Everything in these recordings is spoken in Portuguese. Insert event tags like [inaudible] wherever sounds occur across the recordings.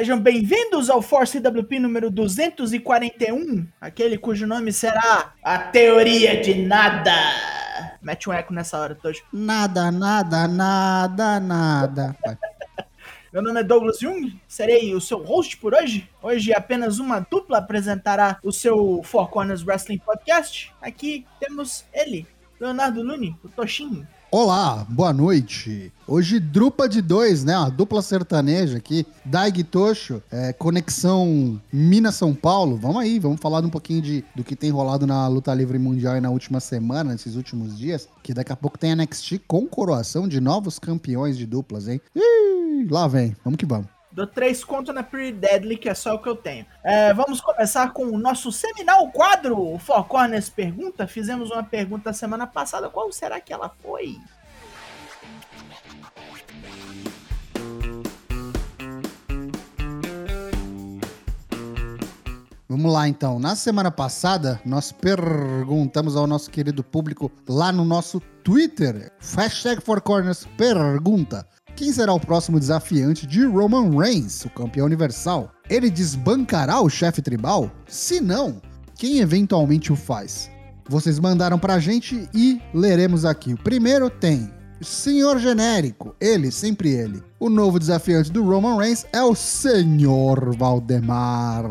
Sejam bem-vindos ao Force WP número 241, aquele cujo nome será A Teoria de Nada. Mete um eco nessa hora, Tojo. Nada, nada, nada, nada. [laughs] Meu nome é Douglas Jung, serei o seu host por hoje. Hoje apenas uma dupla apresentará o seu Four Corners Wrestling Podcast. Aqui temos ele, Leonardo Luni, o Toshinho. Olá, boa noite. Hoje drupa de dois, né? Uma dupla sertaneja aqui. Daig Tocho, é, conexão Minas-São Paulo. Vamos aí, vamos falar um pouquinho de, do que tem rolado na luta livre mundial e na última semana, nesses últimos dias. Que daqui a pouco tem a NXT com coroação de novos campeões de duplas, hein? Ih, lá vem, vamos que vamos. Dou três contos na Pretty Deadly, que é só o que eu tenho. É, vamos começar com o nosso seminal quadro, o Four Corners Pergunta. Fizemos uma pergunta semana passada, qual será que ela foi? Vamos lá então. Na semana passada, nós perguntamos ao nosso querido público lá no nosso Twitter, hashtag Four Corners Pergunta, quem será o próximo desafiante de Roman Reigns, o campeão universal? Ele desbancará o chefe tribal? Se não, quem eventualmente o faz? Vocês mandaram pra gente e leremos aqui. O primeiro tem Senhor Genérico, ele, sempre ele. O novo desafiante do Roman Reigns é o Senhor Valdemar.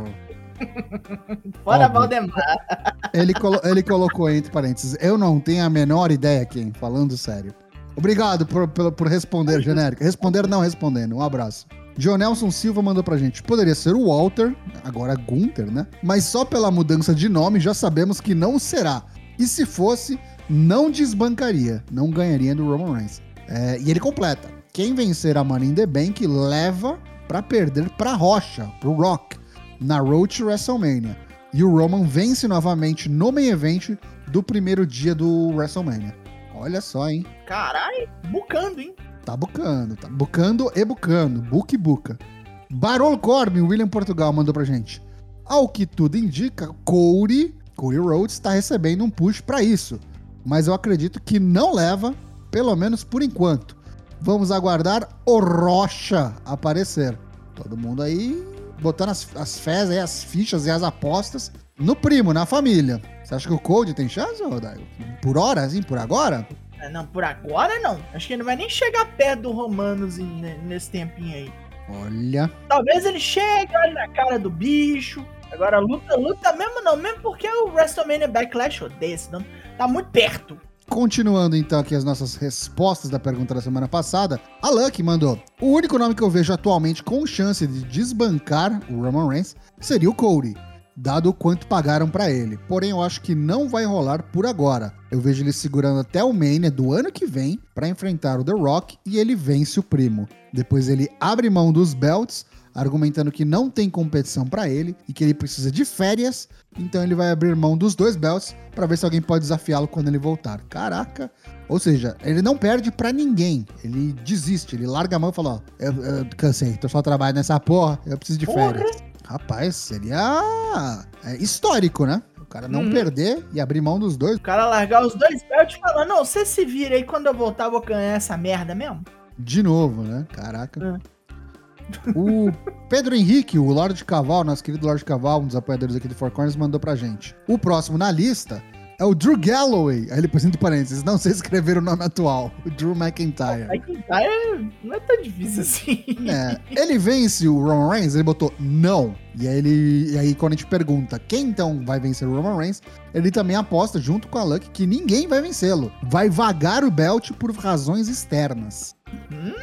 [laughs] Fora Óbvio. Valdemar. Ele, colo ele colocou entre parênteses, eu não tenho a menor ideia quem, falando sério. Obrigado por, por, por responder, genérico. Responder não respondendo. Um abraço. Jonelson Silva mandou pra gente. Poderia ser o Walter, agora Gunther, né? Mas só pela mudança de nome já sabemos que não será. E se fosse, não desbancaria, não ganharia do Roman Reigns. É, e ele completa. Quem vencer a Money in the Bank leva para perder pra Rocha, pro Rock, na Road to WrestleMania. E o Roman vence novamente no main event do primeiro dia do WrestleMania. Olha só, hein? Caralho, bucando, hein? Tá bucando, tá bucando e bucando. Buque buca. Barolo Corbin, William Portugal, mandou pra gente. Ao que tudo indica, Corey, Corey Rhodes está recebendo um push para isso. Mas eu acredito que não leva, pelo menos por enquanto. Vamos aguardar o Rocha aparecer. Todo mundo aí botando as, as fés, aí, as fichas e as apostas no primo, na família. Você acha que o Cold tem chance, Rodaio? Por hora, assim, por agora? É, não, por agora não. Acho que ele não vai nem chegar perto do Romanos nesse tempinho aí. Olha. Talvez ele chegue, olhe na cara do bicho. Agora, luta, luta mesmo não, mesmo porque o WrestleMania Backlash, odeia esse nome, tá muito perto. Continuando então aqui as nossas respostas da pergunta da semana passada, a Lucky mandou: O único nome que eu vejo atualmente com chance de desbancar o Roman Reigns seria o Cody dado o quanto pagaram para ele. Porém, eu acho que não vai rolar por agora. Eu vejo ele segurando até o Mania do ano que vem para enfrentar o The Rock e ele vence o primo. Depois ele abre mão dos belts, argumentando que não tem competição para ele e que ele precisa de férias, então ele vai abrir mão dos dois belts para ver se alguém pode desafiá-lo quando ele voltar. Caraca! Ou seja, ele não perde para ninguém. Ele desiste, ele larga a mão e fala: Ó, eu, eu cansei, tô só trabalhando nessa porra, eu preciso de férias. Rapaz, seria é, histórico, né? O cara não uhum. perder e abrir mão dos dois. O cara largar os dois belts e falar, não, você se vira aí, quando eu voltar eu vou ganhar essa merda mesmo. De novo, né? Caraca. Uhum. O Pedro Henrique, o Lorde Caval, nosso querido Lorde Caval, um dos apoiadores aqui do Four Corners, mandou pra gente. O próximo na lista é o Drew Galloway. Aí ele pôs entre parênteses, não sei escrever o nome atual. O [laughs] Drew McIntyre. McIntyre não é tão difícil assim. É. Ele vence o Roman Reigns, ele botou não. E aí, ele, e aí quando a gente pergunta quem então vai vencer o Roman Reigns, ele também aposta junto com a Luck que ninguém vai vencê-lo. Vai vagar o belt por razões externas. Hum?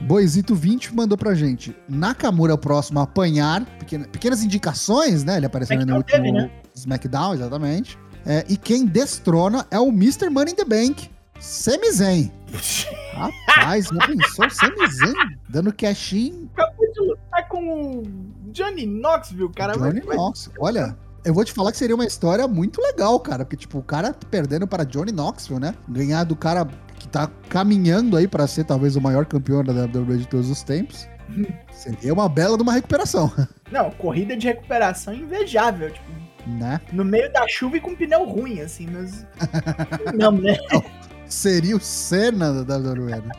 Boizito 20 mandou pra gente. Nakamura é o próximo a apanhar. Pequena, pequenas indicações, né? Ele apareceu no último teve, né? SmackDown, exatamente. É, e quem destrona é o Mr. Money in the Bank, Sami Zayn. Rapaz, já pensou Sami Zayn dando cash-in? Acabou de lutar com o Johnny Knoxville, cara. Johnny vai... Knox. Olha, eu vou te falar que seria uma história muito legal, cara. Porque, tipo, o cara perdendo para Johnny Knoxville, né? Ganhar do cara que tá caminhando aí para ser talvez o maior campeão da WWE de todos os tempos. [laughs] Seria uma bela de uma recuperação. Não, corrida de recuperação invejável. Tipo, né? No meio da chuva e com pneu ruim, assim, mas. [laughs] Não, né? Seria o Senna da WWE. Né?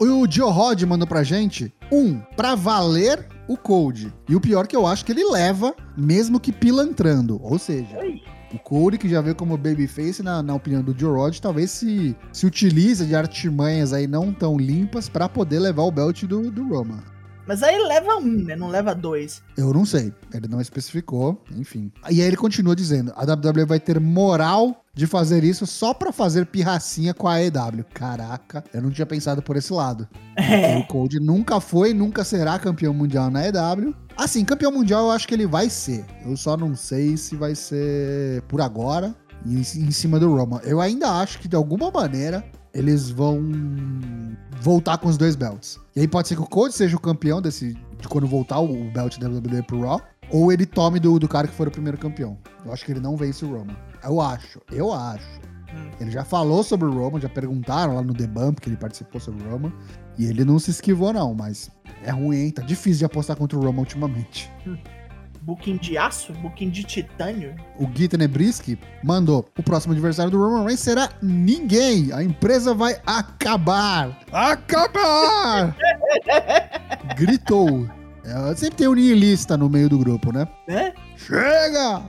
O Joe Rod mandou pra gente um, pra valer o Code. E o pior que eu acho que ele leva, mesmo que pilantrando. Ou seja, Oi. o Cody, que já veio como babyface, na, na opinião do Joe Rod, talvez se, se utiliza de artimanhas aí não tão limpas pra poder levar o belt do, do Roman. Mas aí leva um, né? Não leva dois. Eu não sei, ele não especificou, enfim. E aí ele continua dizendo: a WWE vai ter moral de fazer isso só pra fazer pirracinha com a AEW. Caraca, eu não tinha pensado por esse lado. É. O Cody nunca foi, nunca será campeão mundial na AEW. Assim, campeão mundial eu acho que ele vai ser. Eu só não sei se vai ser por agora em, em cima do Roman. Eu ainda acho que de alguma maneira eles vão voltar com os dois belts. E aí pode ser que o Cody seja o campeão desse de quando voltar o belt da WWE pro Raw, ou ele tome do, do cara que for o primeiro campeão. Eu acho que ele não vence o Roman. Eu acho, eu acho. Hum. Ele já falou sobre o Roman, já perguntaram lá no The Bump que ele participou sobre o Roman. E ele não se esquivou, não, mas é ruim, hein? Tá difícil de apostar contra o Roman ultimamente. Booking de aço? Booking de titânio? O Gui Tenebrisky mandou: o próximo adversário do Roman Reigns será ninguém. A empresa vai acabar. Acabar! [laughs] Gritou. É, sempre tem um nihilista no meio do grupo, né? Né? Chega!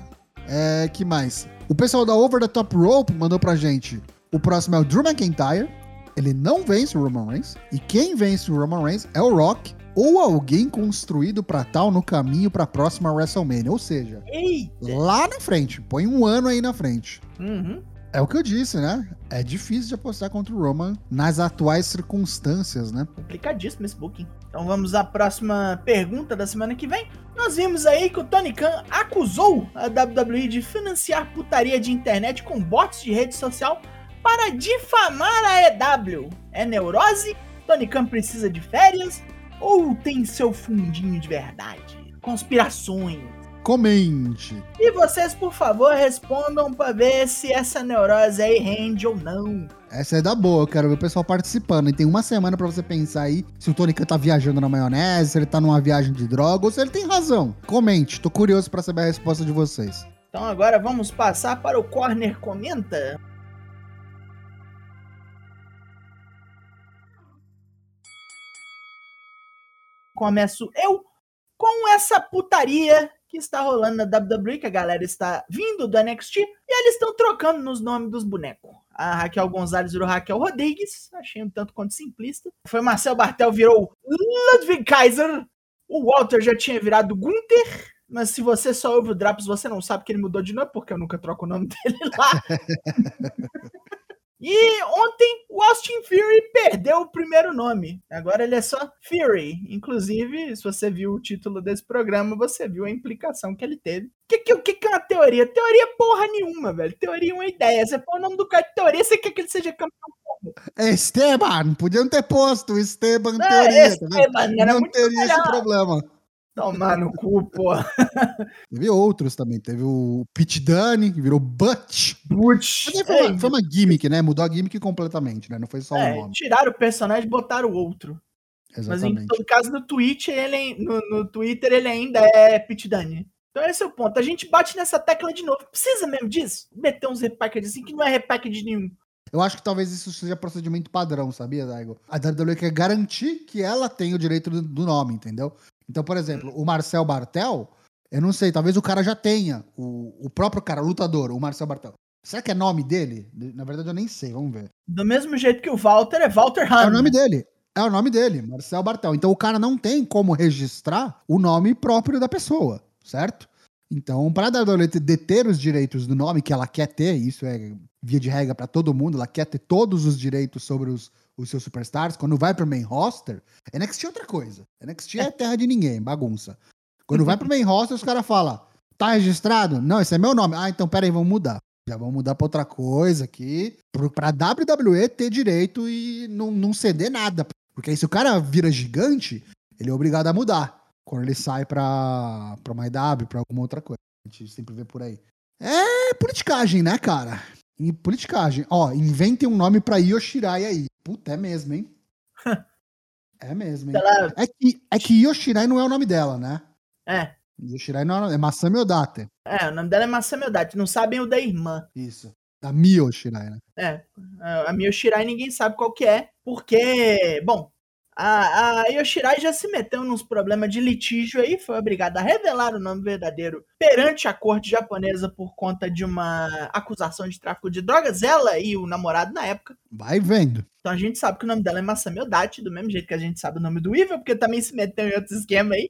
É, que mais? O pessoal da Over the Top Rope mandou pra gente. O próximo é o Drew McIntyre. Ele não vence o Roman Reigns. E quem vence o Roman Reigns é o Rock ou alguém construído pra tal no caminho pra próxima WrestleMania. Ou seja, Eita! lá na frente. Põe um ano aí na frente. Uhum. É o que eu disse, né? É difícil de apostar contra o Roman nas atuais circunstâncias, né? Complicadíssimo esse booking. Então vamos à próxima pergunta da semana que vem. Nós vimos aí que o Tony Khan acusou a WWE de financiar putaria de internet com bots de rede social para difamar a EW. É neurose? Tony Khan precisa de férias? Ou tem seu fundinho de verdade? Conspirações. Comente. E vocês, por favor, respondam para ver se essa neurose aí rende ou não. Essa é da boa, eu quero ver o pessoal participando. E tem uma semana pra você pensar aí se o Khan tá viajando na maionese, se ele tá numa viagem de droga ou se ele tem razão. Comente, tô curioso pra saber a resposta de vocês. Então agora vamos passar para o Corner Comenta. Começo eu com essa putaria que está rolando na WWE, que a galera está vindo do NXT e eles estão trocando nos nomes dos bonecos. A Raquel Gonzalez virou Raquel Rodrigues, achei um tanto quanto simplista. Foi Marcel Bartel virou Ludwig Kaiser. O Walter já tinha virado Gunther. Mas se você só ouve o Drops, você não sabe que ele mudou de nome, porque eu nunca troco o nome [laughs] dele lá. [laughs] e ontem o Austin Fury perdeu o primeiro nome. Agora ele é só Fury. Inclusive, se você viu o título desse programa, você viu a implicação que ele teve. O que, que, que, que é uma teoria? Teoria porra nenhuma, velho. Teoria é uma ideia. Você põe o nome do cara de teoria, você quer que ele seja campeão? É Esteban, podiam ter posto Esteban Não, teoria, esse tá? Esteban era Não muito teria esse melhor. problema. Tomar no cu, porra. Teve outros também. Teve o Pete Dunne, que virou Butch. Putz. Mas foi, uma, foi uma gimmick, né? Mudou a gimmick completamente, né? Não foi só o É, nome. tiraram o personagem e botaram o outro. Mas em Exatamente. todo caso, no, Twitch, ele, no, no Twitter, ele ainda é Pit Dunne. Então esse é o ponto. A gente bate nessa tecla de novo. Precisa mesmo disso? Meter uns repackaged assim que não é repackaged nenhum. Eu acho que talvez isso seja procedimento padrão, sabia, Daigo? A WWE quer garantir que ela tem o direito do nome, entendeu? Então, por exemplo, o Marcel Bartel, eu não sei, talvez o cara já tenha, o, o próprio cara, o lutador, o Marcel Bartel. Será que é nome dele? Na verdade, eu nem sei, vamos ver. Do mesmo jeito que o Walter é Walter Hahn. É o nome dele. É o nome dele, Marcel Bartel. Então o cara não tem como registrar o nome próprio da pessoa, certo? Então, para a WWE deter os direitos do nome que ela quer ter, isso é via de regra para todo mundo, ela quer ter todos os direitos sobre os, os seus superstars. Quando vai pro main roster, NXT é outra coisa. NXT é terra de ninguém, bagunça. Quando vai pro main roster, os caras falam: tá registrado? Não, esse é meu nome. Ah, então peraí, vamos mudar. Já vamos mudar pra outra coisa aqui. pro- Pra WWE ter direito e não, não ceder nada. Porque aí se o cara vira gigante, ele é obrigado a mudar. Quando ele sai pra, pra uma pra alguma outra coisa. A gente sempre vê por aí. É politicagem, né, cara? E politicagem. Ó, inventem um nome pra Yoshirai aí. Puta, é mesmo, hein? [laughs] é mesmo, hein? Ela- É que, é que Yoshirai não é o nome dela, né? É, Yoshirai não é, o nome- é Masami Odate. é, o nome dela é Masami Odate. Não sabem o da irmã. Isso. Da Mio Shirai, né? É, a Mio Shirai ninguém sabe qual que é, porque, bom, A, a Yoshirai já se meteu nos problemas de litígio aí, foi obrigada a revelar o nome verdadeiro perante a corte japonesa por conta de uma acusação de tráfico de drogas, ela e o namorado na época. Vai vendo. Então a gente sabe que o nome dela é Masami Odati, do mesmo jeito que a gente sabe o nome do Evil, porque também se meteu em outros esquemas aí.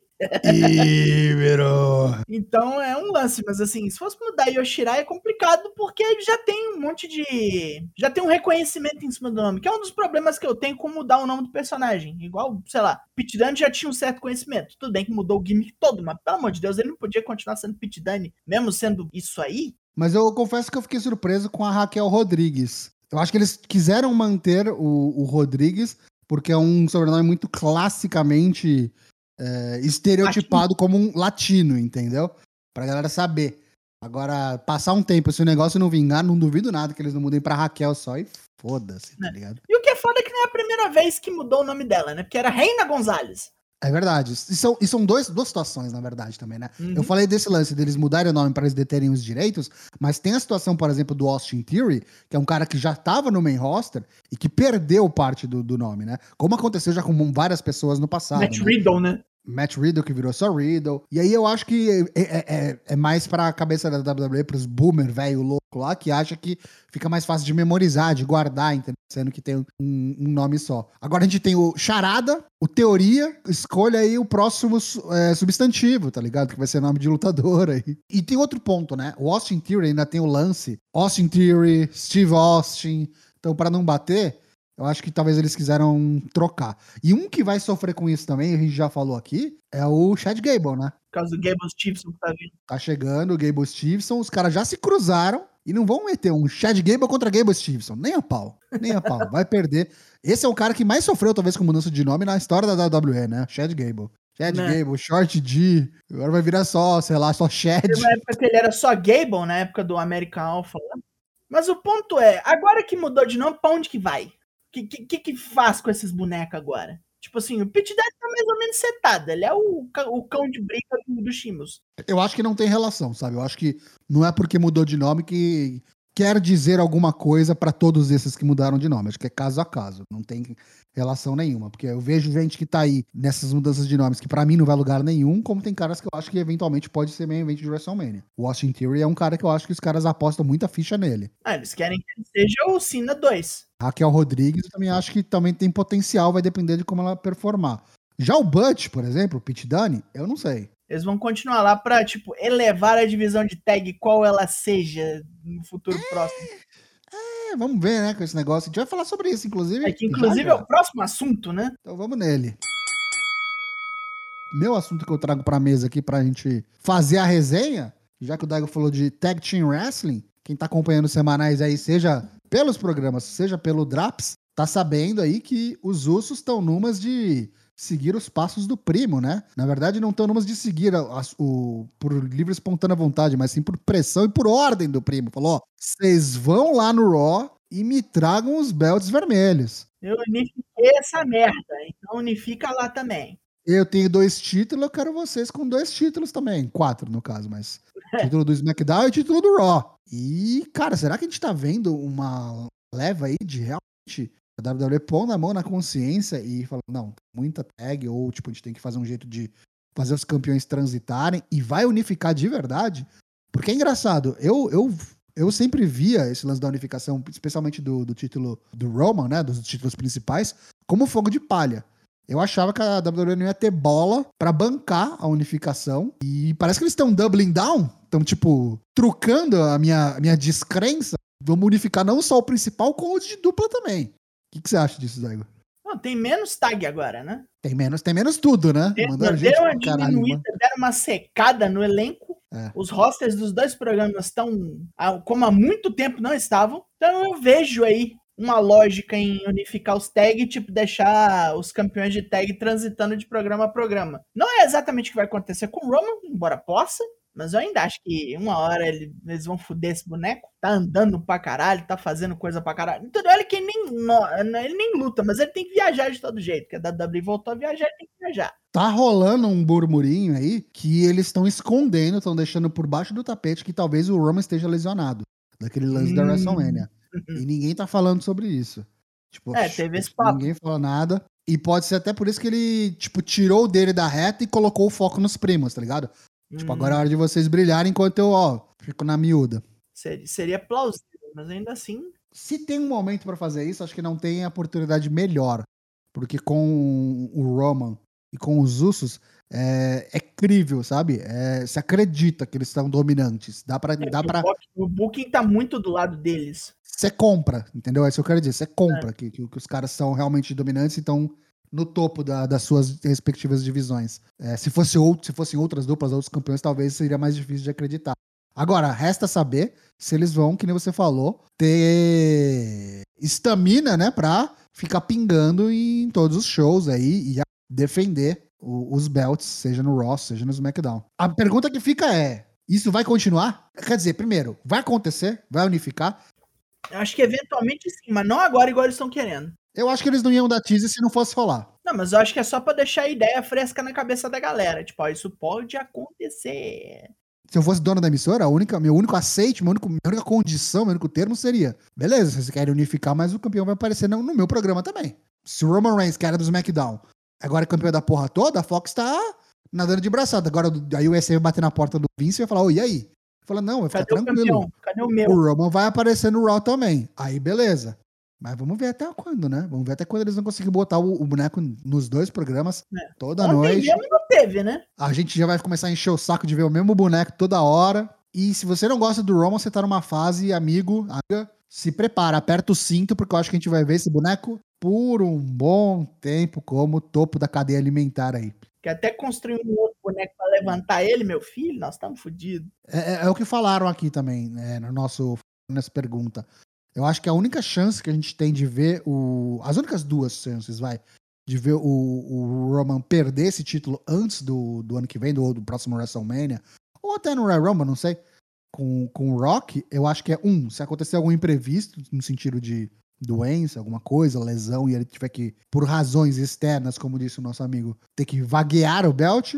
Ibero. [laughs] Então é um lance, mas assim, se fosse mudar Yoshirai é complicado porque ele já tem um monte de. Já tem um reconhecimento em cima do nome, que é um dos problemas que eu tenho com mudar o nome do personagem. Igual, sei lá, Pit Dunne já tinha um certo conhecimento. Tudo bem que mudou o gimmick todo, mas pelo amor de Deus, ele não podia continuar sendo Pit Dunne, mesmo sendo isso aí. Mas eu confesso que eu fiquei surpreso com a Raquel Rodrigues. Eu acho que eles quiseram manter o, o Rodrigues, porque é um sobrenome muito classicamente é, estereotipado latino. como um latino, entendeu? Pra galera saber. Agora, passar um tempo, se o negócio não vingar, não duvido nada que eles não mudem pra Raquel só e foda-se, tá É. ligado? E o que é foda é que não é a primeira vez que mudou o nome dela, né? Porque era Reina Gonzalez. É verdade. E são, e são dois, duas situações, na verdade, também, né? Uhum. Eu falei desse lance deles mudarem o nome para eles deterem os direitos, mas tem a situação, por exemplo, do Austin Theory, que é um cara que já estava no main roster e que perdeu parte do, do nome, né? Como aconteceu já com várias pessoas no passado. Matt né? Riddle, né? Matt Riddle, que virou só Riddle. E aí eu acho que é, é- é- é mais pra cabeça da WWE, pros boomer velho louco lá, que acha que fica mais fácil de memorizar, de guardar, entendeu? Sendo que tem um, um nome só. Agora a gente tem o Charada, o Teoria, escolha aí o próximo é, substantivo, tá ligado? Que vai ser nome de lutador aí. E tem outro ponto, né? O Austin Theory ainda tem o lance. Austin Theory, Steve Austin. Então, pra não bater, eu acho que talvez eles quiseram trocar. E um que vai sofrer com isso também, a gente já falou aqui, é o Chad Gable, né? Por causa do Gable Stevenson que tá vindo. Tá chegando o Gable Stevenson, os caras já se cruzaram e não vão meter um Chad Gable contra Gable Stevenson. Nem a pau. Nem a pau. Vai perder. Esse é o cara que mais sofreu, talvez, com mudança de nome na história da WWE, né? Chad Gable. Chad Né. Gable, Short D. Agora vai virar só, sei lá, só Chad. Teve uma época que ele era só Gable, na época do American Alpha. lá. Mas o ponto é, agora que mudou de nome, pra onde que vai? Que, que, que faz com esses bonecos agora? Tipo assim, o Pit Daddy tá mais ou menos setado. Ele é o, o cão de briga do, do. Eu acho que não tem relação, sabe? Eu acho que não é porque mudou de nome que quer dizer alguma coisa pra todos esses que mudaram de nome. Acho que é caso a caso, não tem relação nenhuma, porque eu vejo gente que tá aí nessas mudanças de nomes que pra mim não vai lugar nenhum, como tem caras que eu acho que eventualmente pode ser meio evento de WrestleMania. O Austin Theory é um cara que eu acho que os caras apostam muita ficha nele. Ah, eles querem que ele seja o Cena 2. Raquel Rodrigues eu também acho que também tem potencial, vai depender de como ela performar. Já o Butch, por exemplo, o Pete Dunne, eu não sei. Eles vão continuar lá pra, tipo, elevar a divisão de tag, qual ela seja no futuro próximo. É, vamos ver, né, com esse negócio. A gente vai falar sobre isso, inclusive. É que, inclusive, já, é já. o próximo assunto, né? Então vamos nele. Meu assunto que eu trago pra mesa aqui pra gente fazer a resenha, já que o Daigo falou de Tag Team Wrestling, quem tá acompanhando os semanais aí, seja pelos programas, seja pelo Draps, tá sabendo aí que os Usos estão numas de seguir os passos do primo, né? Na verdade, não estão numas de seguir a- as- o, por livre e espontânea vontade, mas sim por pressão e por ordem do primo. Falou, ó, vocês vão lá no Raw e me tragam os belts vermelhos. Eu unifiquei essa merda, então unifica lá também. Eu tenho dois títulos, eu quero vocês com dois títulos também. Quatro, no caso, mas. [laughs] título do SmackDown e título do Raw. E, cara, será que a gente tá vendo uma leva aí de realmente a WWE pondo a mão na consciência e falando, não, muita tag, ou tipo, a gente tem que fazer um jeito de fazer os campeões transitarem e vai unificar de verdade? Porque é engraçado, eu, eu, eu sempre via esse lance da unificação, especialmente do, do título do Roman, né? Dos títulos principais, como fogo de palha. Eu achava que a WWE não ia ter bola pra bancar a unificação. E parece que eles estão doubling down. Estão, tipo, trucando a minha, a minha descrença. Vamos unificar não só o principal, como o de dupla também. O que, que você acha disso, Zaigo? Não, tem menos tag agora, né? Tem menos, tem menos tudo, né? Eles Mandaram gente uma diminuída, deram uma secada no elenco. É. Os rosters dos dois programas estão ah, como há muito tempo não estavam. Então eu vejo aí uma lógica em unificar os tag, tipo, deixar os campeões de tag transitando de programa a programa. Não é exatamente o que vai acontecer com o Roman, embora possa, mas eu ainda acho que uma hora ele- eles vão foder esse boneco. Tá andando pra caralho, tá fazendo coisa pra caralho. Então ele que nem, no- ele nem luta, mas ele tem que viajar de todo jeito, porque a WWE voltou a viajar, ele tem que viajar. Tá rolando um burburinho aí que eles estão escondendo, estão deixando por baixo do tapete que talvez o Roman esteja lesionado. Daquele lance da Hum. WrestleMania. E ninguém tá falando sobre isso. Tipo, É, teve esse papo. Ninguém falou nada. E pode ser até por isso que ele, tipo, tirou o dele da reta e colocou o foco nos primos, tá ligado? Tipo, Hum, agora é hora de vocês brilharem enquanto eu, ó, fico na miúda. seria, seria plausível, mas ainda assim. Se tem um momento pra fazer isso, acho que não tem oportunidade melhor. Porque com o Roman e com os Usos, é, é crível, sabe? É, se acredita que eles estão dominantes. Dá pra. Dá pra o, Book- o Booking tá muito do lado deles. você compra, entendeu? É isso que eu quero dizer. Você compra que, que, que os caras são realmente dominantes e estão no topo da- das suas respectivas divisões. É, se, fosse outro, se fossem outras duplas, outros campeões, talvez seria mais difícil de acreditar. Agora, resta saber se eles vão, que nem você falou, ter estamina, né, pra ficar pingando em todos os shows aí e defender o- os belts, seja no Raw, seja no SmackDown. A pergunta que fica é: isso vai continuar? Quer dizer, primeiro, vai acontecer? Vai unificar? Eu acho que eventualmente sim, mas não agora igual eles estão querendo. Eu acho que eles não iam dar teaser se não fosse rolar. Não, mas eu acho que é só pra deixar a ideia fresca na cabeça da galera. Tipo, ó, isso pode acontecer. Se eu fosse dono da emissora, a única, meu único aceite, meu único, minha única condição, meu único termo seria: beleza, vocês querem unificar, mas o campeão vai aparecer no, no meu programa também. Se o Roman Reigns, que era do SmackDown, agora é campeão da porra toda, a Fox tá nadando de braçada. Agora aí o SM vai bater na porta do Vince e vai falar: ô, e aí? Fala, não, vai ficar Cadê o tranquilo. campeão? Cadê o meu? O Roman vai aparecer no Raw também. Aí, beleza. Mas vamos ver até quando, né? Vamos ver até quando eles vão conseguir botar o, o boneco nos dois programas É. toda Ontem noite. mesmo não teve, né? A gente já vai começar a encher o saco de ver o mesmo boneco toda hora. E se você não gosta do Roman, você tá numa fase, amigo, amiga, se prepara, aperta o cinto, porque eu acho que a gente vai ver esse boneco por um bom tempo como topo da cadeia alimentar aí. Que até construir um outro boneco pra levantar ele, meu filho, nós estamos fodidos. É, é- é o que falaram aqui também, né, no nosso nessa pergunta. Eu acho que a única chance que a gente tem de ver o. As únicas duas chances, vai, de ver o, o Roman perder esse título antes do, do ano que vem, do, do próximo WrestleMania, ou até no Royal Rumble, não sei, com, com o Rock, eu acho que é um, se acontecer algum imprevisto, no sentido de doença, alguma coisa, lesão, e ele tiver que, por razões externas, como disse o nosso amigo, ter que vaguear o belt,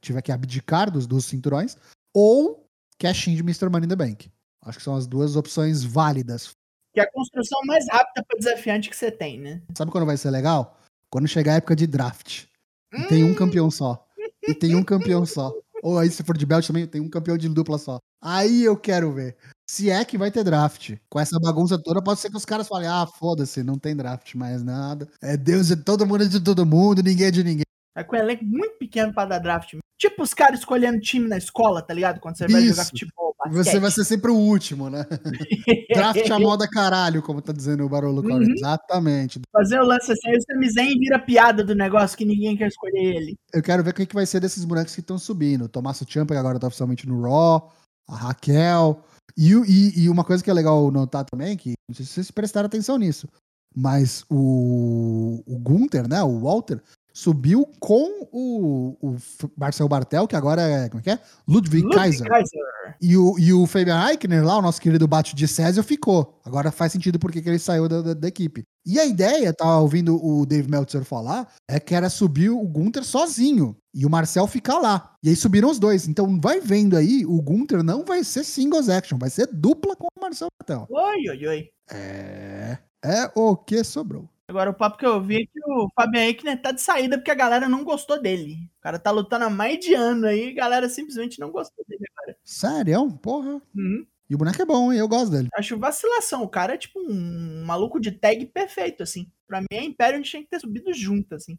tiver- que abdicar dos, dos cinturões, ou cash-in de Mr. Money in the Bank. Acho que são as duas opções válidas. Que é a construção mais rápida pra desafiante que você tem, né? Sabe quando vai ser legal? Quando chegar a época de draft. E tem um campeão só. E tem um campeão só. [laughs] Ou aí, se for de belt também, tem um campeão de dupla só. Aí eu quero ver. Se é que vai ter draft. Com essa bagunça toda, pode ser que os caras falem: ah, foda-se, não tem draft mais nada. É Deus, é todo mundo é de todo mundo, ninguém é de ninguém. É com um elenco muito pequeno pra dar draft. Tipo os caras escolhendo time na escola, tá ligado? Quando você vai jogar Isso. futebol, basquete. Você vai ser sempre o último, né? [laughs] Draft a moda caralho, como tá dizendo o Barolo. Uhum. Exatamente. Fazer o lance assim, o Sami Zayn vira piada do negócio que ninguém quer escolher ele. Eu quero ver o que que vai ser desses bonecos que estão subindo. O Tommaso Ciampa, que agora tá oficialmente no Raw. A Raquel. E, e- e uma coisa que é legal notar também, que não sei se vocês prestaram atenção nisso, mas o, o Gunther, né, o Walter, subiu com o, o Marcel Bartel, que agora é, como é que é? Ludwig, Ludwig Kaiser. Kaiser. E o, e o Fabian Eichner lá, o nosso querido bate de Césio, ficou. Agora faz sentido porque que ele saiu da, da- da equipe. E a ideia, tava ouvindo o Dave Meltzer falar, é que era subir o Gunther sozinho e o Marcel ficar lá. E aí subiram os dois. Então vai vendo aí, o Gunther não vai ser singles action, vai ser dupla com o Marcel Bartel. Oi, oi, oi. É. É o que sobrou. Agora, o papo que eu vi é que o Fabian Eichner tá de saída porque a galera não gostou dele. O cara tá lutando há mais de ano aí e a galera simplesmente não gostou dele agora. Sério? Porra. Uhum. E o boneco é bom, hein? Eu gosto dele. Acho vacilação. O cara é tipo um maluco de tag perfeito, assim. Pra mim, a Imperium tinha que ter subido junto, assim.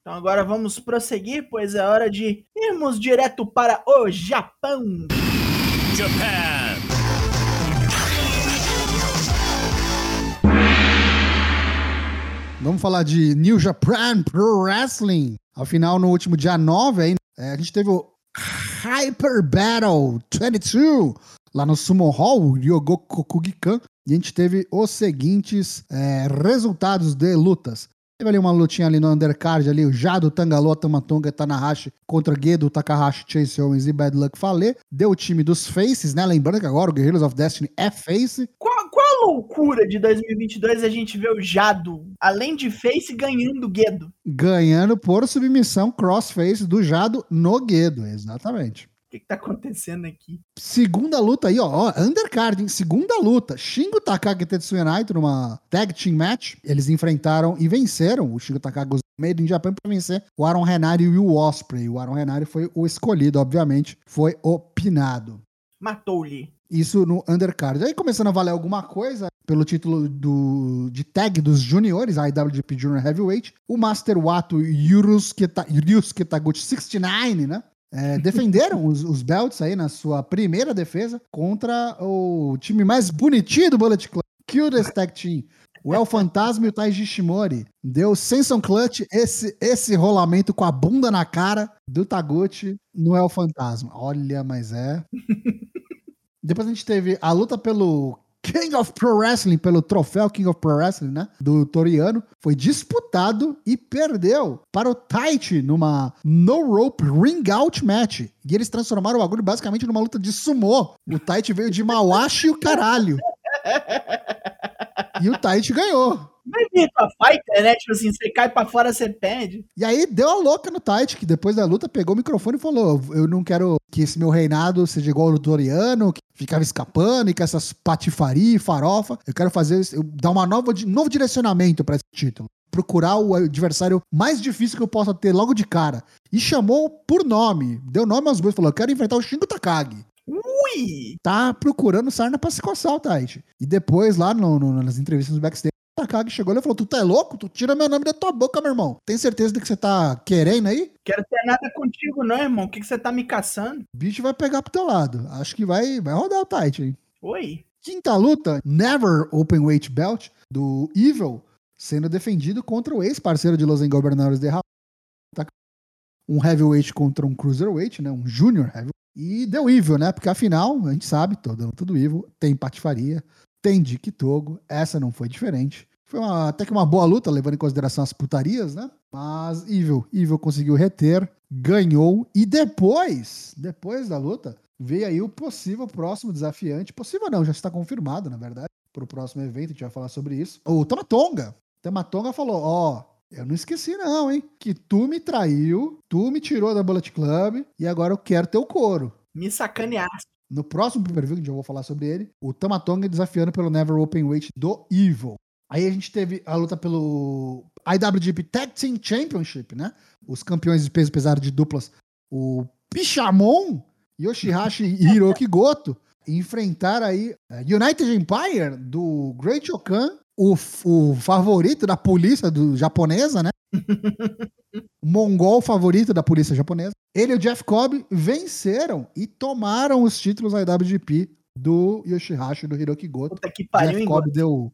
Então agora vamos prosseguir, pois é hora de irmos direto para o Japão. Japan. Vamos falar de New Japan Pro Wrestling. Afinal, no último dia 9, aí, é, a gente teve o Hyper Battle 22 lá no Sumo Hall, Ryogoku Kugikan. E a gente teve os seguintes é, resultados de lutas. Teve ali uma lutinha ali no undercard, ali, o Jado, Tangaloa, Tamatonga, Tanahashi contra Gedo, Takahashi, Chase Owens e Bad Luck Fale. Deu o time dos Faces, né? Lembrando que agora o Guerrillas of Destiny é Face. Qual, qual a loucura de 2022 a gente vê o Jado, além de Face, ganhando o Guedo? ganhando por submissão crossface do Jado no Guedo, exatamente. Que, que tá acontecendo aqui? Segunda luta aí, ó, ó, undercard, hein? Segunda luta. Shingo Takagi e Tetsuya Naito numa tag team match. Eles enfrentaram e venceram o Shingo Takagi Made in Japan para vencer o Aaron Renari e o Osprey. O Aaron Renari foi o escolhido, obviamente, foi opinado. Matou-lhe. Isso no undercard. Aí começando a valer alguma coisa pelo título do, de tag dos juniores, a IWGP Junior Heavyweight, o Master Wato Yurusuke Taguchi 69, né? É, defenderam os, os, belts aí na sua primeira defesa contra o time mais bonitinho do Bullet Club, Cutest Tag Team. O El Fantasma e o Taiji Shimori. Deu Senson Clutch esse, esse rolamento com a bunda na cara do Taguchi no El Fantasma. Olha, mas é. [laughs] Depois a gente teve a luta pelo King of Pro Wrestling, pelo troféu King of Pro Wrestling, né? Do Toriano. Foi disputado e perdeu para o Taichi numa No Rope Ring Out Match. E eles transformaram o bagulho basicamente numa luta de sumô. O Taichi veio de Mawashi e o caralho. E o Taichi ganhou. Mas a fighter, né? Tipo assim, você cai pra fora, você perde. E aí deu a louca no Taichi, que depois da luta pegou o microfone e falou: Eu não quero que esse meu reinado seja igual ao do Doriano, que ficava escapando e com essas patifaria e farofa. Eu quero fazer, eu, dar uma nova, novo direcionamento para esse título. Procurar o adversário mais difícil que eu possa ter logo de cara. E chamou por nome, deu nome aos bois, falou: Eu quero enfrentar o Shingo Takagi. Ui! Tá procurando sarna pra se coçar o Taichi. E depois, lá no, no, nas entrevistas do backstage, Takagi chegou e falou: Tu tá é louco? Tu tira meu nome da tua boca, meu irmão. Tem certeza de que você tá querendo aí? Quero ter nada contigo, não, irmão. O que, que você tá me caçando? O bicho vai pegar pro teu lado. Acho que vai, vai rodar o tight, hein? Oi. Quinta luta, Never Open Weight Belt, do Evil, sendo defendido contra o ex-parceiro de Los Governadores de Raul. Um heavyweight contra um cruiserweight, né? Um junior heavyweight. E deu Evil, né? Porque afinal, a gente sabe, toda luta do Evil tem patifaria tem Dick Togo, essa não foi diferente. Foi uma, até que uma boa luta, levando em consideração as putarias, né? Mas Evil, Evil conseguiu reter, ganhou e depois, depois da luta, veio aí o possível próximo desafiante. Possível não, já está confirmado, na verdade, para o próximo evento, a gente vai falar sobre isso. O Tamatonga. Tamatonga falou: Ó, oh, eu não esqueci, não, hein? Que tu me traiu, tu me tirou da Bullet Club e agora eu quero teu couro. Me sacaneaste. No próximo pay-per-view, que eu vou falar sobre ele, o Tamatonga desafiando pelo Never Open Weight do Evil. Aí a gente teve a luta pelo IWGP Tag Team Championship, né? Os campeões de peso pesado de duplas, o Pichamon, Yoshihashi e Hiroki Goto, enfrentar aí é, United Empire do Great Okan, o, o favorito da polícia do, japonesa, né? o [laughs] mongol favorito da polícia japonesa. Ele e o Jeff Cobb venceram e tomaram os títulos IWGP do Yoshihashi e do Hiroki Goto. Puta que pariu, Jeff Cobb deu.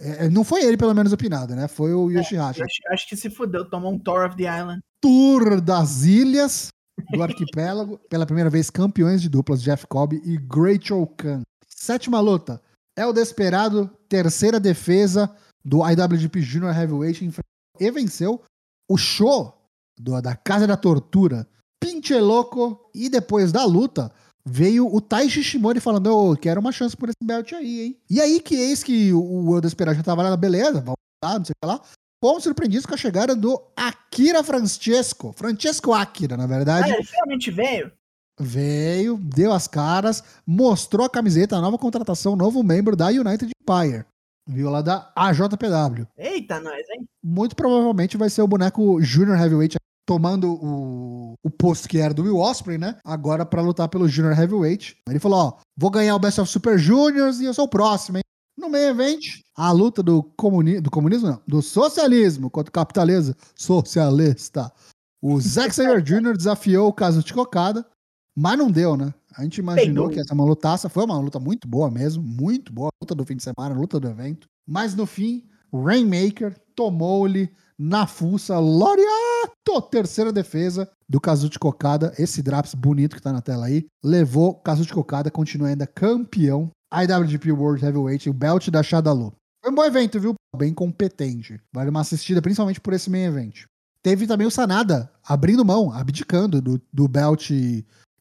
É, é, não foi ele, pelo menos, opinado, né? Foi o é, Yoshihashi. Acho, acho, que se fudeu, tomou um Tour of the Island. Tour das Ilhas do Arquipélago. [laughs] pela primeira vez, campeões de duplas Jeff Cobb e Great Khan. Sétima luta. É o desesperado terceira defesa do IWGP Junior Heavyweight e venceu o show do, da Casa da Tortura, Pinche Louco, e depois da luta veio o Tai Shishimori falando, eu quero uma chance por esse belt aí, hein? E aí que eis que o Eu Desperado já tava lá, beleza, vamos lá, não sei o que lá. Fomos surpreendidos com a chegada do Akira Francesco. Francesco Akira, na verdade. Ah, ele finalmente veio? Veio, deu as caras, mostrou a camiseta, a nova contratação, novo membro da United Empire. Viu lá da AJPW. Eita, nós, hein? Muito provavelmente vai ser o boneco Junior Heavyweight tomando o, o posto que era do Will Osprey, né? Agora para lutar pelo Junior Heavyweight. Ele falou: ó, vou ganhar o Best of Super Juniors e eu sou o próximo, hein? No meio evento, a luta do, comuni do comunismo, não, do socialismo contra o capitalismo socialista. O Zack Saber Jr. desafiou o caso de cocada, mas não deu, né? A gente imaginou que essa uma lutaça foi uma luta muito boa mesmo, muito boa. Luta do fim de semana, luta do evento. Mas no fim, Rainmaker tomou-lhe na fuça, Loriato, terceira defesa do Kazuchi Kokada. Esse Draps bonito que tá na tela aí, levou Kazuchi Kokada, continua ainda campeão IWGP World Heavyweight, o belt da Shadalu. Foi um bom evento, viu? Bem competente. Vale uma assistida, principalmente por esse main event. Teve também o Sanada abrindo mão, abdicando do, do belt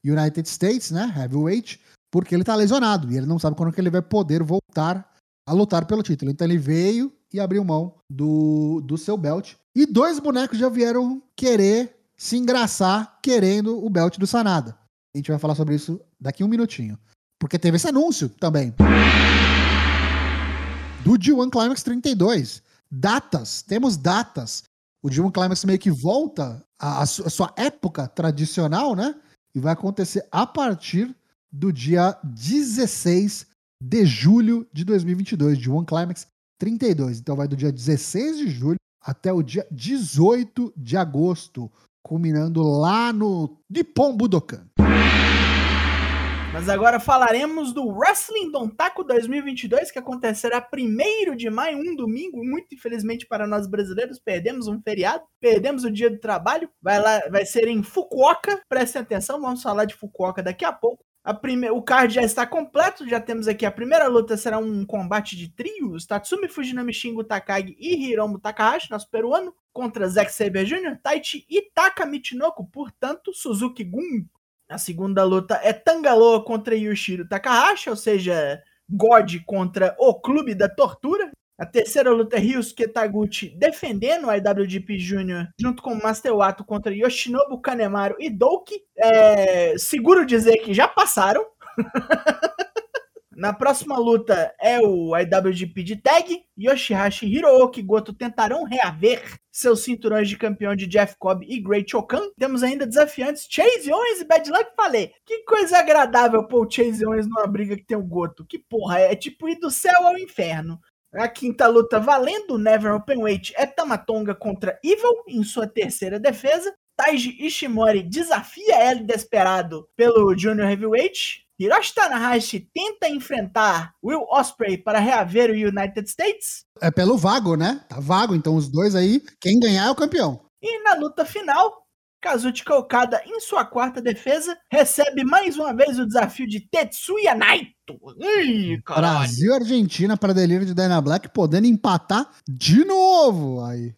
United States, né? Heavyweight, porque ele tá lesionado e ele não sabe quando que ele vai poder voltar a lutar pelo título. Então ele veio e abriu mão do, do seu belt. E dois bonecos já vieram querer se engraçar querendo o belt do Sanada. A gente vai falar sobre isso daqui um minutinho. Porque teve esse anúncio também. Do G1 Climax 32. Datas, temos datas. O G1 Climax meio que volta à, à sua época tradicional, né? E vai acontecer a partir do dia 16 de julho de 2022, G1 Climax 32. Então vai do dia 16 de julho até o dia 18 de agosto, culminando lá no Nippon Budokan. Mas agora falaremos do Wrestling Dontaku 2022, que acontecerá 1 de maio, um domingo. Muito infelizmente para nós brasileiros, perdemos um feriado, perdemos o dia do trabalho. Vai lá, vai ser em Fukuoka. Prestem atenção, vamos falar de Fukuoka daqui a pouco. A prime... O card já está completo, já temos aqui a primeira luta, será um combate de trios, Tatsumi Fujinami Shingo Takagi e Hiromu Takahashi, nosso peruano, contra Zack Saber Jr., Taichi e Taka Michinoku, portanto, Suzuki Gun a segunda luta é Tangaloa contra Yoshiro Takahashi, ou seja, God contra o Clube da Tortura. A terceira luta é Ryusuke Taguchi defendendo o IWGP Jr. junto com Master Wato contra Yoshinobu Kanemaru e Douki. É, seguro dizer que já passaram. [laughs] Na próxima luta é o IWGP de Tag. Yoshihashi e Hirooki Goto tentarão reaver seus cinturões de campeão de Jeff Cobb e Great Okan. Temos ainda desafiantes Chase Owens e Bad Luck. Falei, que coisa agradável pôr o Chase Owens numa briga que tem o Goto. Que porra, é tipo ir do céu ao inferno. A quinta luta valendo Never Openweight é Tamatonga contra Evil em sua terceira defesa. Taiji Ishimori desafia El Desperado pelo Junior Heavyweight. Hiroshi Tanahashi tenta enfrentar Will Osprey para reaver o United States. É pelo vago, né? Tá vago, então os dois aí, quem ganhar é o campeão. E na luta final, Kazuchika Okada, em sua quarta defesa, recebe mais uma vez o desafio de Tetsuya Naito. Ih, Brasil e Argentina para delírio de Dana Black, podendo empatar de novo aí.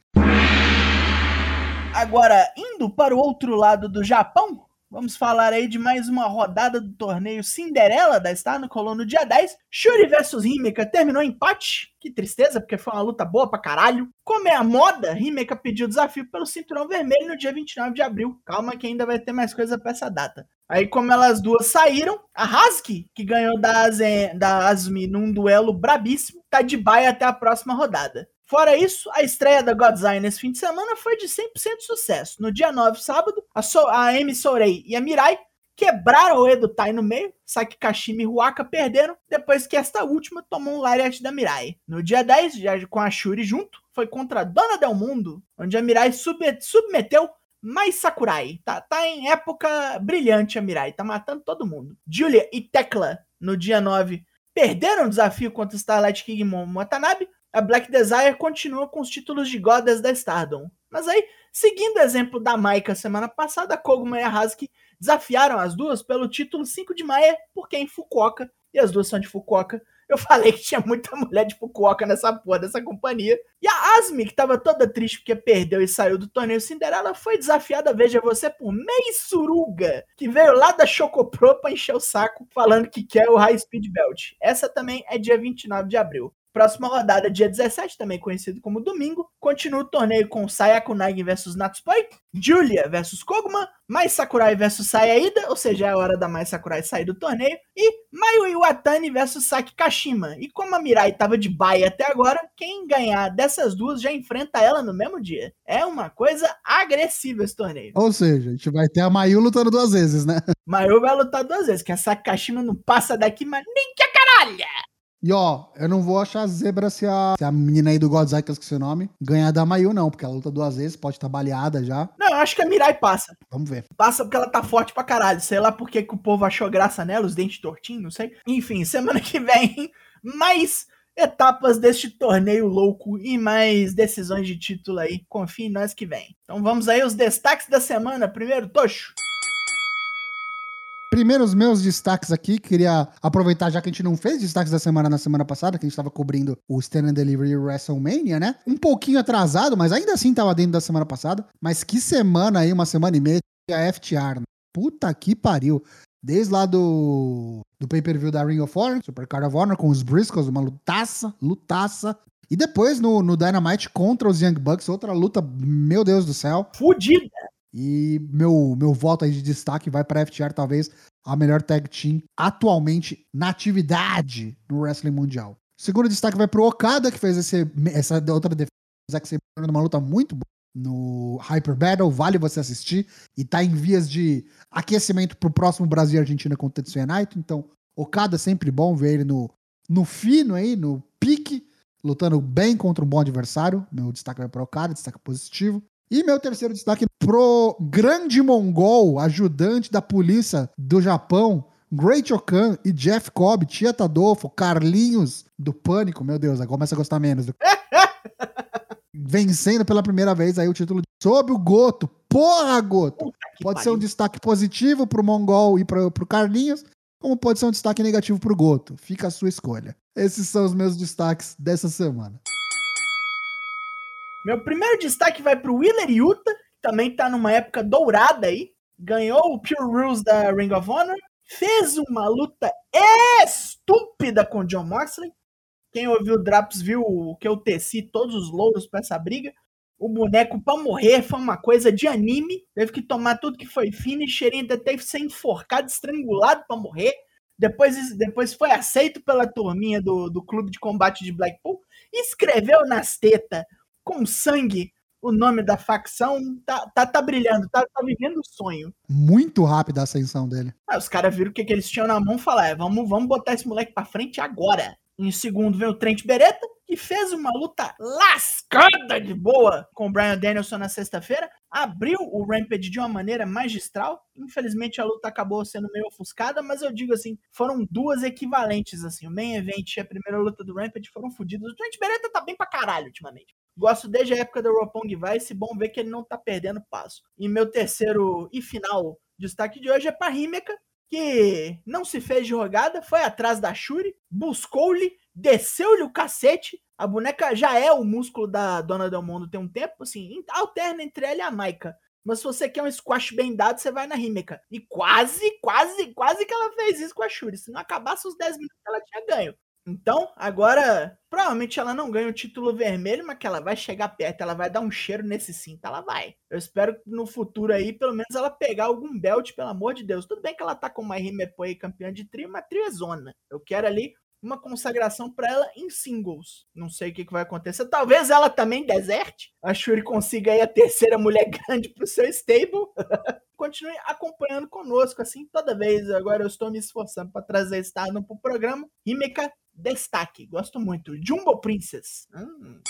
Agora, indo para o outro lado do Japão, Vamos falar aí de mais uma rodada do torneio Cinderela da Star no Colô no dia 10. Shuri versus Himeka terminou empate. Que tristeza, porque foi uma luta boa pra caralho. Como é a moda, Himeka pediu desafio pelo cinturão vermelho no dia 29 de abril. Calma que ainda vai ter mais coisa pra essa data. Aí, como elas duas saíram, a Husky, que ganhou da, Azen, da Asmi num duelo brabíssimo, tá de baia até a próxima rodada. Fora isso, a estreia da Godzilla nesse fim de semana foi de 100% sucesso. No dia 9, sábado, a, so a Amy Sourei e a Mirai quebraram o Edo Tai no meio, Saki Kashima e Huaka perderam, depois que esta última tomou um lariat da Mirai. No dia 10, já com a Shuri junto, foi contra a Dona Del Mundo, onde a Mirai submeteu mais Sakurai. Tá, tá em época brilhante a Mirai, tá matando todo mundo. Julia e Tekla, no dia 9, perderam o desafio contra Starlight e Watanabe, a Black Desire continua com os títulos de Goddess da Stardom. Mas aí, seguindo o exemplo da Maika semana passada, Koguma e a Hazuki desafiaram as duas pelo título 5 de Maia, porque é em Fukuoka, e as duas são de Fukuoka. Eu [laughs] falei que tinha muita mulher de Fukuoka nessa porra dessa companhia. E a Asmi, que tava toda triste porque perdeu e saiu do torneio Cinderela, foi desafiada, veja você, por Mei Suruga, que veio lá da Chocopro pra encher o saco, falando que quer o High Speed Belt. Essa também é dia 29 de abril. Próxima rodada, dia 17, também conhecido como domingo, continua o torneio com Sayako Nagi vs Natsupoi, Julia vs Koguma, Mai Sakurai vs Sayaida, ou seja, é a hora da Mai Sakurai sair do torneio, e Mayu Iwatani vs Saki Kashima. E como a Mirai estava de baia até agora, quem ganhar dessas duas já enfrenta ela no mesmo dia. É uma coisa agressiva esse torneio. Ou seja, a gente vai ter a Mayu lutando duas vezes, né? Mayu vai lutar duas vezes, que a Saki Kashima não passa daqui, mas nem que a caralho! E ó, eu não vou achar zebra se a, se a menina aí do Godzilla, que eu esqueci o nome, ganhar da Mayu, não, porque ela luta duas vezes, pode estar tá baleada já. Não, eu acho que a Mirai passa. Vamos ver. Passa porque ela tá forte pra caralho. Sei lá porque que o povo achou graça nela, os dentes tortinhos, não sei. Enfim, semana [laughs] que vem, mais etapas deste torneio louco e mais decisões de título aí. Confie em nós que vem. Então vamos aí os destaques da semana. Primeiro, Tocho. Primeiro, os meus destaques aqui, queria aproveitar, já que a gente não fez destaques da semana na semana passada, que a gente estava cobrindo o Stand and Delivery WrestleMania, né? Um pouquinho atrasado, mas ainda assim estava dentro da semana passada. Mas que semana aí, uma semana e meia, a FTR. Né? Puta que pariu. Desde lá do, do pay-per-view da Ring of Honor, Super Card of Honor, com os Briscoes, uma lutaça, lutaça. E depois no, no Dynamite contra os Young Bucks, outra luta, meu Deus do céu. Fudida! E meu, meu voto aí de destaque vai para FTR, talvez a melhor tag team atualmente na atividade no Wrestling Mundial. segundo destaque vai pro Okada, que fez esse, essa outra defesa, Zack Sabre numa luta muito boa no Hyper Battle, vale você assistir, e tá em vias de aquecimento pro próximo Brasil e Argentina contra o Tetsuya Naito, então Okada é sempre bom ver ele no, no fino aí, no pique, lutando bem contra um bom adversário, meu destaque vai pro Okada, destaque positivo. E meu terceiro destaque pro grande mongol, ajudante da polícia do Japão, Great Okan e Jeff Cobb, Tia Tadolfo, Carlinhos do Pânico, meu Deus, agora começa a gostar menos. Do... [laughs] Vencendo pela primeira vez aí o título sob o Goto. Porra, Goto! Pode ser um destaque positivo pro Mongol e pro, pro Carlinhos, como pode ser um destaque negativo pro Goto. Fica a sua escolha. Esses são os meus destaques dessa semana. Meu primeiro destaque vai pro Willer Yuta, também tá numa época dourada aí. Ganhou o Pure Rules da Ring of Honor. Fez uma luta estúpida com John Moxley. Quem ouviu o Drops viu que eu teci todos os louros pra essa briga. O boneco pra morrer foi uma coisa de anime. Teve que tomar tudo que foi finisher, ainda teve que ser enforcado, estrangulado pra morrer. Depois, depois foi aceito pela turminha do, do clube de combate de Blackpool. Escreveu nas tetas com sangue o nome da facção, tá, tá, tá brilhando, tá, tá vivendo o sonho. Muito rápida a ascensão dele. Aí os caras viram o que, que eles tinham na mão e falaram: é, vamos, vamos botar esse moleque pra frente agora. Em segundo vem o Trent Beretta, que fez uma luta lascada de boa com o Brian Danielson na sexta-feira. Abriu o Rampage de uma maneira magistral. Infelizmente a luta acabou sendo meio ofuscada, mas eu digo assim, foram duas equivalentes assim. O main event e a primeira luta do Rampage foram fodidos. O Trent Beretta tá bem pra caralho ultimamente. Gosto desde a época do Roppongi Vice, bom ver que ele não tá perdendo passo. E meu terceiro e final destaque de hoje é para Himeka, que não se fez de rogada, foi atrás da Shuri, buscou-lhe, desceu-lhe o cacete. A boneca já é o músculo da Dona Del Mundo tem um tempo, assim, alterna entre ela e a Maika. Mas se você quer um squash bem dado, você vai na Himeka. E quase, quase, quase que ela fez isso com a Shuri. Se não acabasse os 10 minutos, ela tinha ganho. Então, agora, provavelmente ela não ganha o título vermelho, mas que ela vai chegar perto, ela vai dar um cheiro nesse cinto, ela vai. Eu espero que no futuro aí, pelo menos ela pegar algum belt, pelo amor de Deus. Tudo bem que ela tá com uma Rimepoe campeã de trio, mas trio é. Eu quero ali uma consagração para ela em singles. Não sei o que, que, vai acontecer. Talvez ela também deserte. A Shuri consiga aí a terceira mulher [laughs] grande pro seu stable. [laughs] Continue acompanhando conosco, assim, toda vez. Agora eu estou me esforçando para trazer Stardom pro programa. Himeka, destaque. Gosto muito. Jumbo Princess. Hum.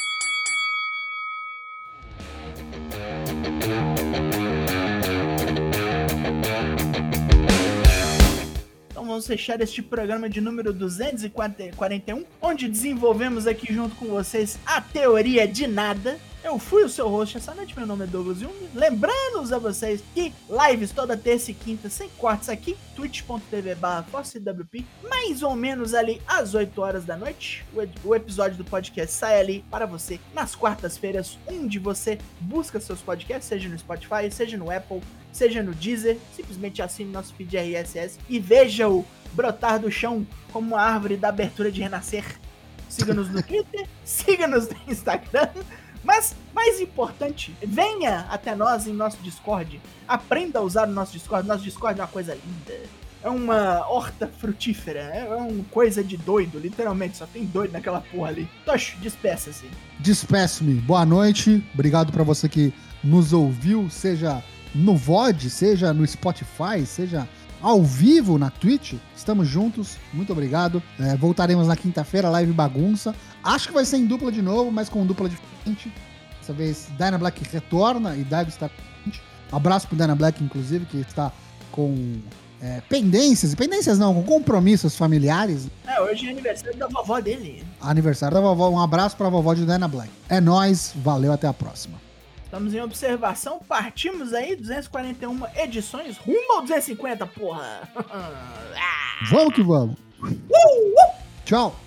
Então vamos fechar este programa de número 241, onde desenvolvemos aqui junto com vocês a teoria de nada. Eu fui o seu host essa noite, meu nome é Douglas Jung. Lembrando a vocês que lives toda terça e quinta sem cortes aqui, twitch.tv ForceWP, mais ou menos ali às 8 horas da noite. O, episódio do podcast sai ali para você nas quartas-feiras, onde você busca seus podcasts, seja no Spotify, seja no Apple, seja no Deezer. Simplesmente assine nosso feed RSS e veja o brotar do chão como uma árvore da abertura de renascer. Siga-nos no Twitter, [laughs] siga-nos no Instagram. Mas, mais importante, venha até nós em nosso Discord. Aprenda a usar o nosso Discord. Nosso Discord é uma coisa linda. É uma horta frutífera. É uma coisa de doido, literalmente. Só tem doido naquela porra ali. Tosh, despeça-se. Despeço-me. Boa noite. Obrigado para você que nos ouviu, seja no VOD, seja no Spotify, seja ao vivo na Twitch. Estamos juntos. Muito obrigado. É, voltaremos na quinta-feira, live bagunça. Acho que vai ser em dupla de novo, mas com dupla diferente. Dessa vez, Dyna Black retorna e deve estar presente. Abraço pro Dyna Black, inclusive, que está com é, pendências, pendências não, com compromissos familiares. É, hoje é aniversário da vovó dele. Aniversário da vovó, um abraço pra vovó de Dyna Black. É nós, valeu, até a próxima. Estamos em observação, partimos aí, 241 edições, rumo ao 250, porra! [laughs] vamos que vamos! Uh, uh. Tchau!